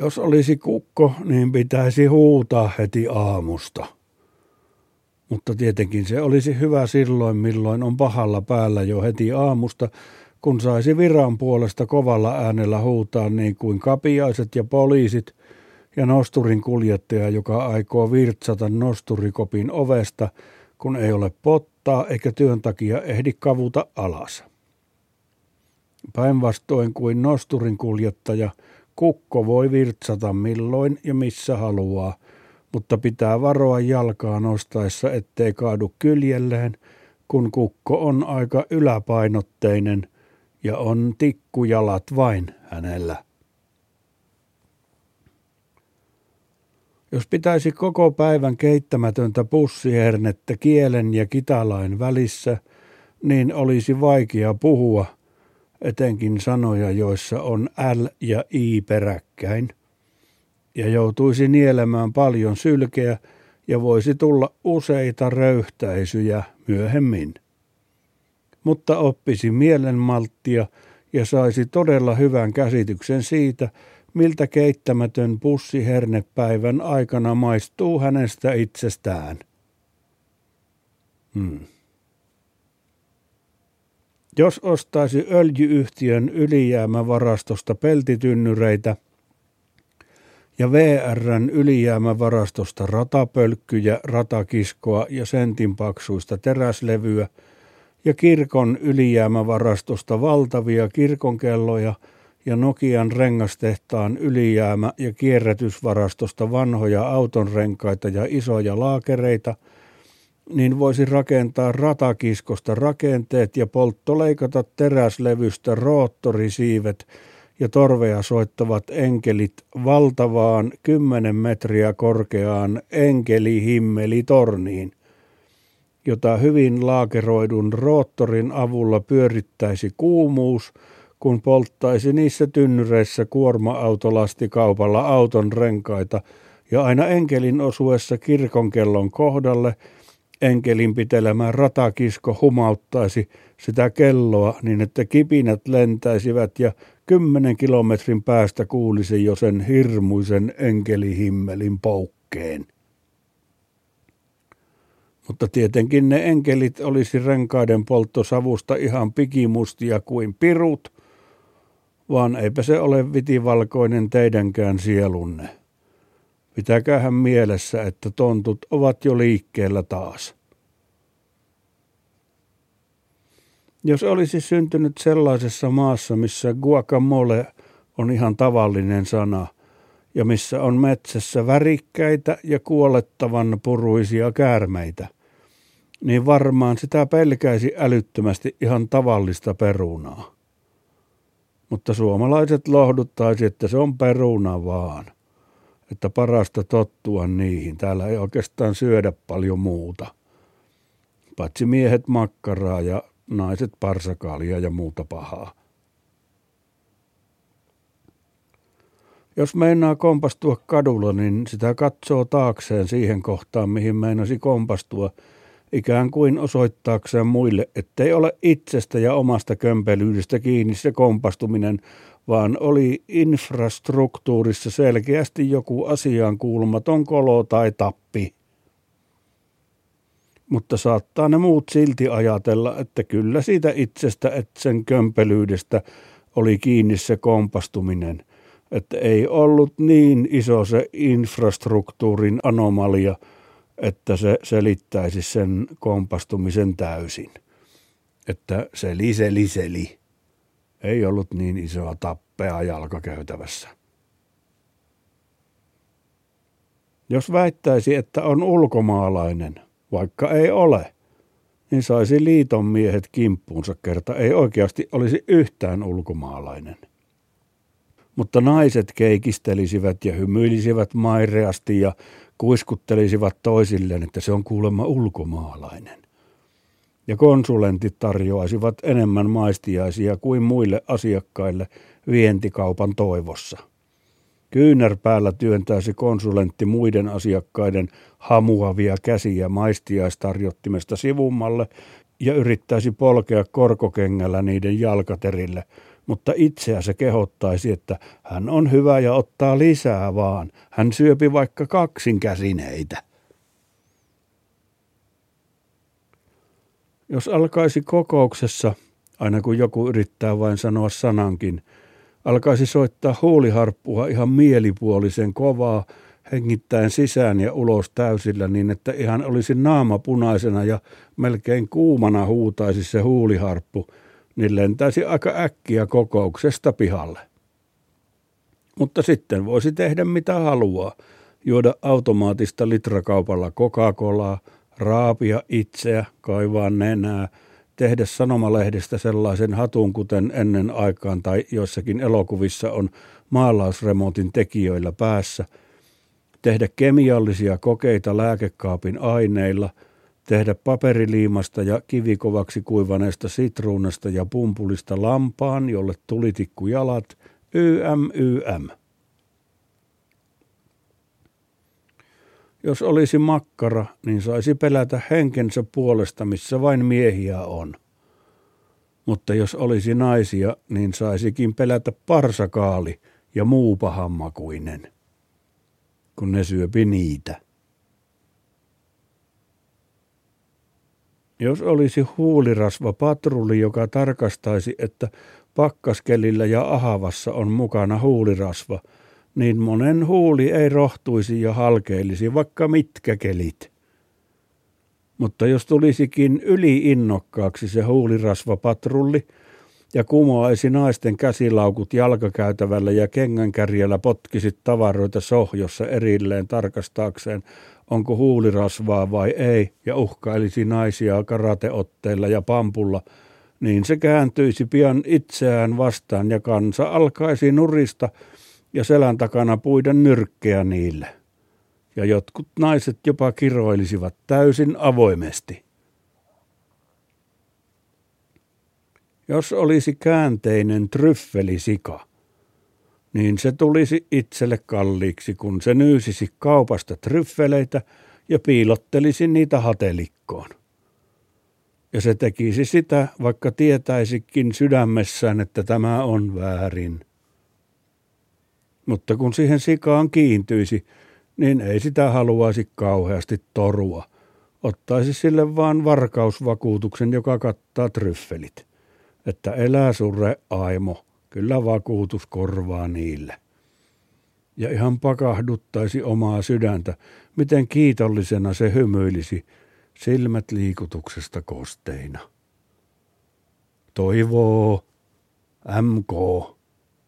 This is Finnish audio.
Jos olisi kukko, niin pitäisi huutaa heti aamusta. Mutta tietenkin se olisi hyvä silloin, milloin on pahalla päällä jo heti aamusta, kun saisi viran puolesta kovalla äänellä huutaa niin kuin kapiaiset ja poliisit ja nosturin kuljettaja, joka aikoo virtsata nosturikopin ovesta, kun ei ole pottaa eikä työn takia ehdi kavuta alas. Päinvastoin kuin nosturin kuljettaja, kukko voi virtsata milloin ja missä haluaa, mutta pitää varoa jalkaa nostaessa, ettei kaadu kyljelleen, kun kukko on aika yläpainotteinen ja on tikkujalat vain hänellä. Jos pitäisi koko päivän keittämätöntä pussihernettä kielen ja kitalain välissä, niin olisi vaikea puhua, etenkin sanoja, joissa on L ja I peräkkäin, ja joutuisi nielemään paljon sylkeä ja voisi tulla useita röyhtäisyjä myöhemmin. Mutta oppisi mielenmalttia ja saisi todella hyvän käsityksen siitä, miltä keittämätön pussi hernepäivän aikana maistuu hänestä itsestään. Hmm. Jos ostaisi öljyyhtiön ylijäämävarastosta peltitynnyreitä ja VRn ylijäämävarastosta ratapölkkyjä, ratakiskoa ja sentinpaksuista teräslevyä ja kirkon ylijäämävarastosta valtavia kirkonkelloja – ja Nokian rengastehtaan ylijäämä- ja kierrätysvarastosta vanhoja autonrenkaita ja isoja laakereita, niin voisi rakentaa ratakiskosta rakenteet ja polttoleikata teräslevystä roottorisiivet ja torvea soittavat enkelit valtavaan kymmenen metriä korkeaan enkelihimmelitorniin, jota hyvin laakeroidun roottorin avulla pyörittäisi kuumuus – kun polttaisi niissä tynnyreissä kuorma-autolastikaupalla auton renkaita ja aina enkelin osuessa kirkonkellon kohdalle enkelin pitelemä ratakisko humauttaisi sitä kelloa niin, että kipinät lentäisivät ja kymmenen kilometrin päästä kuulisi jo sen hirmuisen enkelihimmelin poukkeen. Mutta tietenkin ne enkelit olisi renkaiden polttosavusta ihan pikimustia kuin pirut, vaan eipä se ole vitivalkoinen teidänkään sielunne. Pitäkäähän mielessä, että tontut ovat jo liikkeellä taas. Jos olisi syntynyt sellaisessa maassa, missä guacamole on ihan tavallinen sana, ja missä on metsässä värikkäitä ja kuolettavan puruisia käärmeitä, niin varmaan sitä pelkäisi älyttömästi ihan tavallista perunaa mutta suomalaiset lohduttaisi, että se on peruna vaan. Että parasta tottua niihin. Täällä ei oikeastaan syödä paljon muuta. Paitsi miehet makkaraa ja naiset parsakaalia ja muuta pahaa. Jos meinaa kompastua kadulla, niin sitä katsoo taakseen siihen kohtaan, mihin meinasi kompastua – ikään kuin osoittaakseen muille, ettei ole itsestä ja omasta kömpelyydestä kiinni se kompastuminen, vaan oli infrastruktuurissa selkeästi joku asiaan kuulumaton kolo tai tappi. Mutta saattaa ne muut silti ajatella, että kyllä siitä itsestä, että sen kömpelyydestä oli kiinni se kompastuminen, että ei ollut niin iso se infrastruktuurin anomalia – että se selittäisi sen kompastumisen täysin. Että se liseli seli. Ei ollut niin isoa tappea jalkakäytävässä. Jos väittäisi, että on ulkomaalainen, vaikka ei ole, niin saisi liiton miehet kimppuunsa kerta ei oikeasti olisi yhtään ulkomaalainen. Mutta naiset keikistelisivät ja hymyilisivät maireasti ja kuiskuttelisivat toisilleen, että se on kuulemma ulkomaalainen. Ja konsulentit tarjoaisivat enemmän maistiaisia kuin muille asiakkaille vientikaupan toivossa. Kyynärpäällä työntäisi konsulentti muiden asiakkaiden hamuavia käsiä maistiaistarjottimesta sivummalle ja yrittäisi polkea korkokengällä niiden jalkaterille, mutta itseä se kehottaisi, että hän on hyvä ja ottaa lisää vaan. Hän syöpi vaikka kaksinkäsineitä. Jos alkaisi kokouksessa, aina kun joku yrittää vain sanoa sanankin, alkaisi soittaa huuliharppua ihan mielipuolisen kovaa, hengittäen sisään ja ulos täysillä niin, että ihan olisi naama punaisena ja melkein kuumana huutaisi se huuliharppu, niin lentäisi aika äkkiä kokouksesta pihalle. Mutta sitten voisi tehdä mitä haluaa, juoda automaattista litrakaupalla Coca-Colaa, raapia itseä, kaivaa nenää, tehdä sanomalehdestä sellaisen hatun, kuten ennen aikaan tai joissakin elokuvissa on maalausremontin tekijöillä päässä, tehdä kemiallisia kokeita lääkekaapin aineilla, tehdä paperiliimasta ja kivikovaksi kuivaneesta sitruunasta ja pumpulista lampaan, jolle tulitikku jalat, YM, YM. Jos olisi makkara, niin saisi pelätä henkensä puolesta, missä vain miehiä on. Mutta jos olisi naisia, niin saisikin pelätä parsakaali ja muu pahammakuinen, kun ne syöpi niitä. Jos olisi huulirasva patrulli, joka tarkastaisi, että pakkaskelillä ja ahavassa on mukana huulirasva – niin monen huuli ei rohtuisi ja halkeilisi vaikka mitkä kelit. Mutta jos tulisikin yliinnokkaaksi se huulirasvapatrulli ja kumoaisi naisten käsilaukut jalkakäytävällä ja kengänkärjellä potkisi tavaroita sohjossa erilleen tarkastaakseen, onko huulirasvaa vai ei, ja uhkailisi naisia karateotteilla ja pampulla, niin se kääntyisi pian itseään vastaan ja kansa alkaisi nurista – ja selän takana puiden nyrkkeä niille. Ja jotkut naiset jopa kiroilisivat täysin avoimesti. Jos olisi käänteinen tryffelisika, niin se tulisi itselle kalliiksi, kun se nyysisi kaupasta tryffeleitä ja piilottelisi niitä hatelikkoon. Ja se tekisi sitä, vaikka tietäisikin sydämessään, että tämä on väärin. Mutta kun siihen sikaan kiintyisi, niin ei sitä haluaisi kauheasti torua. Ottaisi sille vaan varkausvakuutuksen, joka kattaa tryffelit. Että elää surre aimo, kyllä vakuutus korvaa niille. Ja ihan pakahduttaisi omaa sydäntä, miten kiitollisena se hymyilisi, silmät liikutuksesta kosteina. Toivoo, MK.